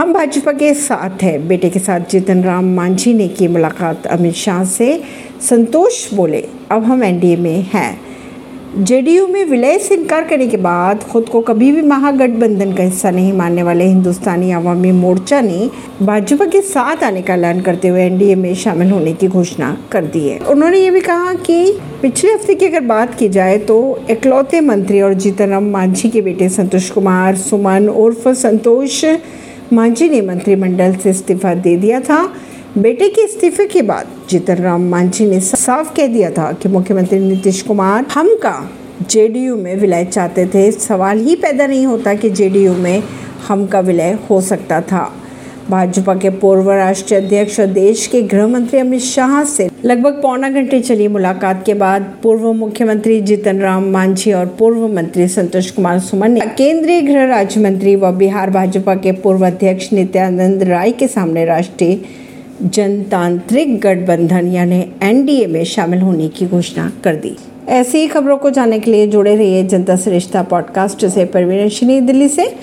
हम भाजपा के साथ है। बेटे के साथ जीतन राम मांझी ने की मुलाकात। अमित शाह से संतोष बोले, अब हम एनडीए में हैं। जेडीयू में विलय से इनकार करने के बाद खुद को कभी भी महागठबंधन का हिस्सा नहीं मानने वाले हिंदुस्तानी आवामी मोर्चा ने भाजपा के साथ आने का ऐलान करते हुए एनडीए में शामिल होने की घोषणा कर दी है। उन्होंने ये भी कहा कि पिछले हफ़्ते की अगर बात की जाए तो इकलौते मंत्री और जीतन राम मांझी के बेटे संतोष कुमार, सुमन उर्फ़ संतोष मांझी ने मंत्रिमंडल से इस्तीफा दे दिया था। बेटे के इस्तीफे के बाद जीतन राम मांझी ने साफ़ कह दिया था कि मुख्यमंत्री नीतीश कुमार हम का जेडीयू में विलय चाहते थे। सवाल ही पैदा नहीं होता कि जेडीयू में हम का विलय हो सकता था। भाजपा के पूर्व राष्ट्रीय अध्यक्ष और देश के गृह मंत्री अमित शाह से लगभग पौना घंटे चली मुलाकात के बाद पूर्व मुख्यमंत्री जीतन राम मांझी और पूर्व मंत्री संतोष कुमार सुमन ने केंद्रीय गृह राज्य मंत्री व बिहार भाजपा के पूर्व अध्यक्ष नित्यानंद राय के सामने राष्ट्रीय जनतांत्रिक गठबंधन यानी एनडीए में शामिल होने की घोषणा कर दी। ऐसी ही खबरों को जानने के लिए जुड़े रहिए जनता श्रेष्ठता पॉडकास्ट से। परवीन दिल्ली से।